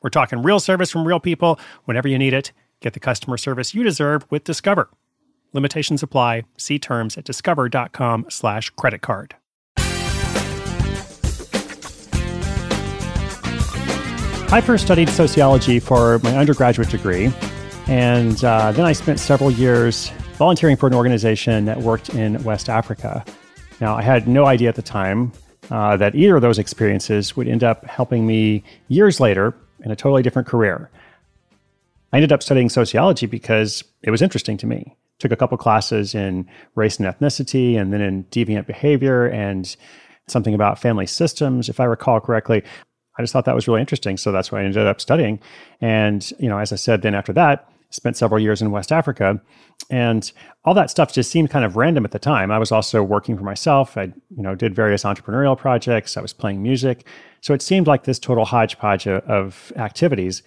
We're talking real service from real people whenever you need it. Get the customer service you deserve with Discover. Limitations apply. See terms at discover.com slash credit card. I first studied sociology for my undergraduate degree, and uh, then I spent several years volunteering for an organization that worked in West Africa. Now, I had no idea at the time uh, that either of those experiences would end up helping me years later in a totally different career. I ended up studying sociology because it was interesting to me. Took a couple classes in race and ethnicity, and then in deviant behavior, and something about family systems, if I recall correctly. I just thought that was really interesting, so that's what I ended up studying. And you know, as I said, then after that, spent several years in West Africa, and all that stuff just seemed kind of random at the time. I was also working for myself. I, you know, did various entrepreneurial projects. I was playing music, so it seemed like this total hodgepodge of, of activities.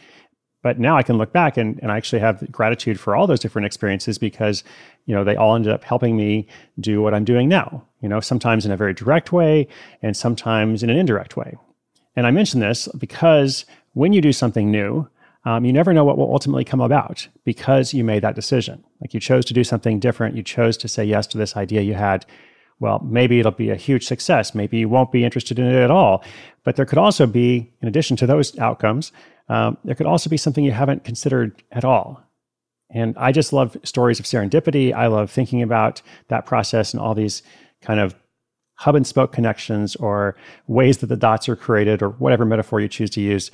But now I can look back and, and I actually have gratitude for all those different experiences because, you know, they all ended up helping me do what I'm doing now. You know, sometimes in a very direct way and sometimes in an indirect way. And I mention this because when you do something new, um, you never know what will ultimately come about because you made that decision. Like you chose to do something different. You chose to say yes to this idea you had. Well, maybe it'll be a huge success. Maybe you won't be interested in it at all. But there could also be, in addition to those outcomes, um, there could also be something you haven't considered at all. And I just love stories of serendipity. I love thinking about that process and all these kind of hub and spoke connections or ways that the dots are created or whatever metaphor you choose to use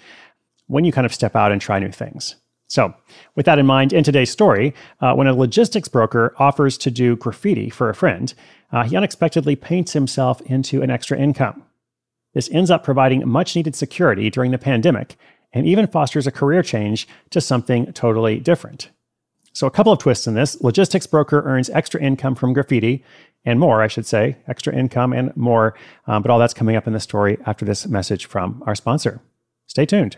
when you kind of step out and try new things. So, with that in mind, in today's story, uh, when a logistics broker offers to do graffiti for a friend, uh, he unexpectedly paints himself into an extra income. This ends up providing much needed security during the pandemic and even fosters a career change to something totally different. So, a couple of twists in this logistics broker earns extra income from graffiti and more, I should say, extra income and more. Um, but all that's coming up in the story after this message from our sponsor. Stay tuned.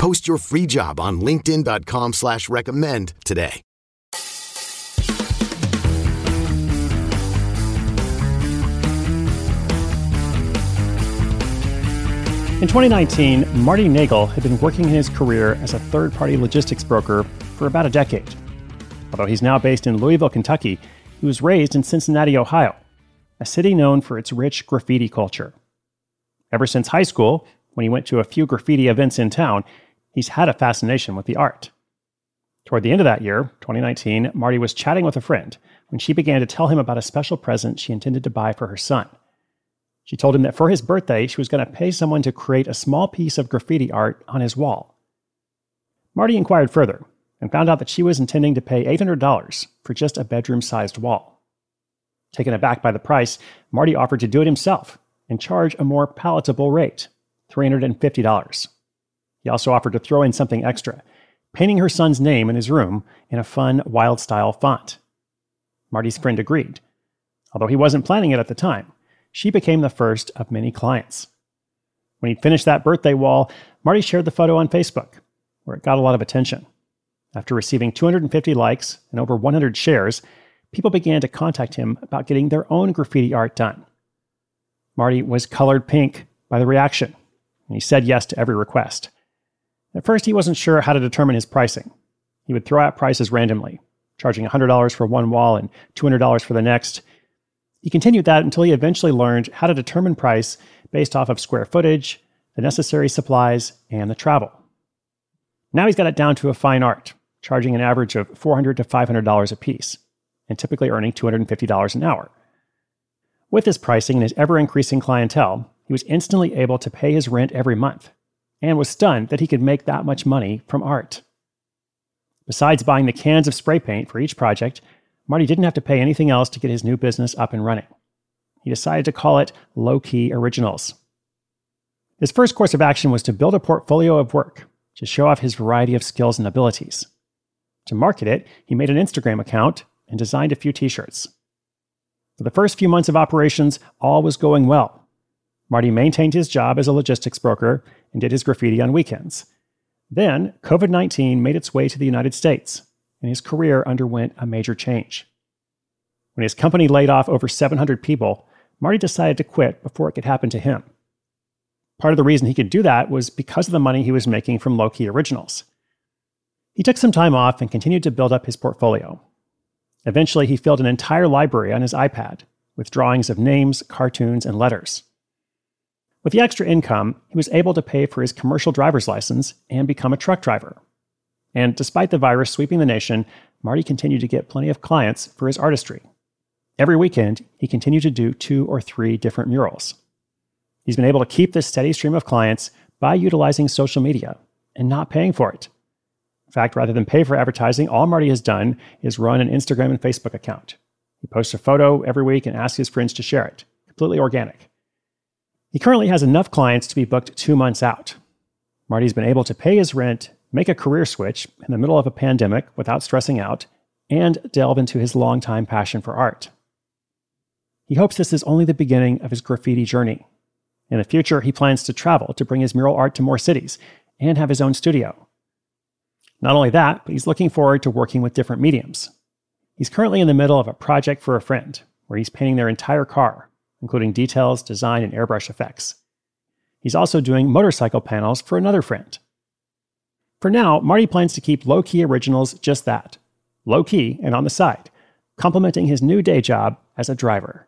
Post your free job on LinkedIn.com slash recommend today. In 2019, Marty Nagel had been working in his career as a third party logistics broker for about a decade. Although he's now based in Louisville, Kentucky, he was raised in Cincinnati, Ohio, a city known for its rich graffiti culture. Ever since high school, when he went to a few graffiti events in town, he's had a fascination with the art. Toward the end of that year, 2019, Marty was chatting with a friend when she began to tell him about a special present she intended to buy for her son. She told him that for his birthday, she was going to pay someone to create a small piece of graffiti art on his wall. Marty inquired further and found out that she was intending to pay $800 for just a bedroom sized wall. Taken aback by the price, Marty offered to do it himself and charge a more palatable rate $350. He also offered to throw in something extra, painting her son's name in his room in a fun, wild style font. Marty's friend agreed. Although he wasn't planning it at the time, she became the first of many clients. When he finished that birthday wall, Marty shared the photo on Facebook, where it got a lot of attention. After receiving 250 likes and over 100 shares, people began to contact him about getting their own graffiti art done. Marty was colored pink by the reaction, and he said yes to every request. At first, he wasn't sure how to determine his pricing. He would throw out prices randomly, charging $100 for one wall and $200 for the next. He continued that until he eventually learned how to determine price based off of square footage, the necessary supplies, and the travel. Now he's got it down to a fine art, charging an average of $400 to $500 a piece, and typically earning $250 an hour. With his pricing and his ever increasing clientele, he was instantly able to pay his rent every month, and was stunned that he could make that much money from art. Besides buying the cans of spray paint for each project, Marty didn't have to pay anything else to get his new business up and running. He decided to call it Low Key Originals. His first course of action was to build a portfolio of work to show off his variety of skills and abilities. To market it, he made an Instagram account and designed a few t shirts. For the first few months of operations, all was going well. Marty maintained his job as a logistics broker and did his graffiti on weekends. Then, COVID 19 made its way to the United States, and his career underwent a major change. When his company laid off over 700 people, Marty decided to quit before it could happen to him. Part of the reason he could do that was because of the money he was making from low key originals. He took some time off and continued to build up his portfolio. Eventually, he filled an entire library on his iPad with drawings of names, cartoons, and letters. With the extra income, he was able to pay for his commercial driver's license and become a truck driver. And despite the virus sweeping the nation, Marty continued to get plenty of clients for his artistry. Every weekend, he continued to do two or three different murals. He's been able to keep this steady stream of clients by utilizing social media and not paying for it. In fact, rather than pay for advertising, all Marty has done is run an Instagram and Facebook account. He posts a photo every week and asks his friends to share it, completely organic. He currently has enough clients to be booked two months out. Marty's been able to pay his rent, make a career switch in the middle of a pandemic without stressing out, and delve into his longtime passion for art. He hopes this is only the beginning of his graffiti journey. In the future, he plans to travel to bring his mural art to more cities and have his own studio. Not only that, but he's looking forward to working with different mediums. He's currently in the middle of a project for a friend where he's painting their entire car including details, design, and airbrush effects. He's also doing motorcycle panels for another friend. For now, Marty plans to keep low key originals just that low key and on the side, complementing his new day job as a driver.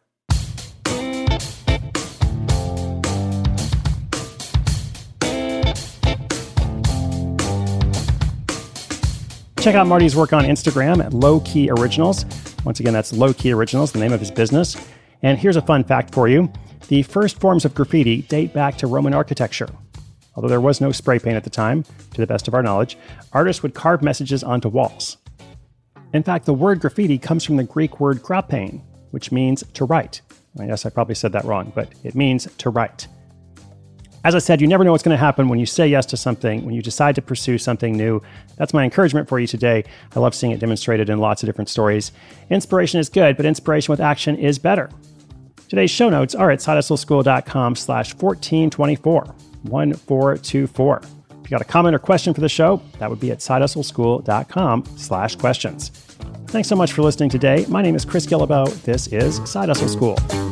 Check out Marty's work on Instagram at Low Key Originals. Once again, that's Low Key Originals, the name of his business. And here's a fun fact for you the first forms of graffiti date back to Roman architecture. Although there was no spray paint at the time, to the best of our knowledge, artists would carve messages onto walls. In fact, the word graffiti comes from the Greek word graphein, which means to write. I guess I probably said that wrong, but it means to write. As I said, you never know what's going to happen when you say yes to something, when you decide to pursue something new. That's my encouragement for you today. I love seeing it demonstrated in lots of different stories. Inspiration is good, but inspiration with action is better. Today's show notes are at sidehustleschool.com slash 1424, 1424. If you got a comment or question for the show, that would be at sidehustleschool.com slash questions. Thanks so much for listening today. My name is Chris Guillebeau. This is Side Hustle School.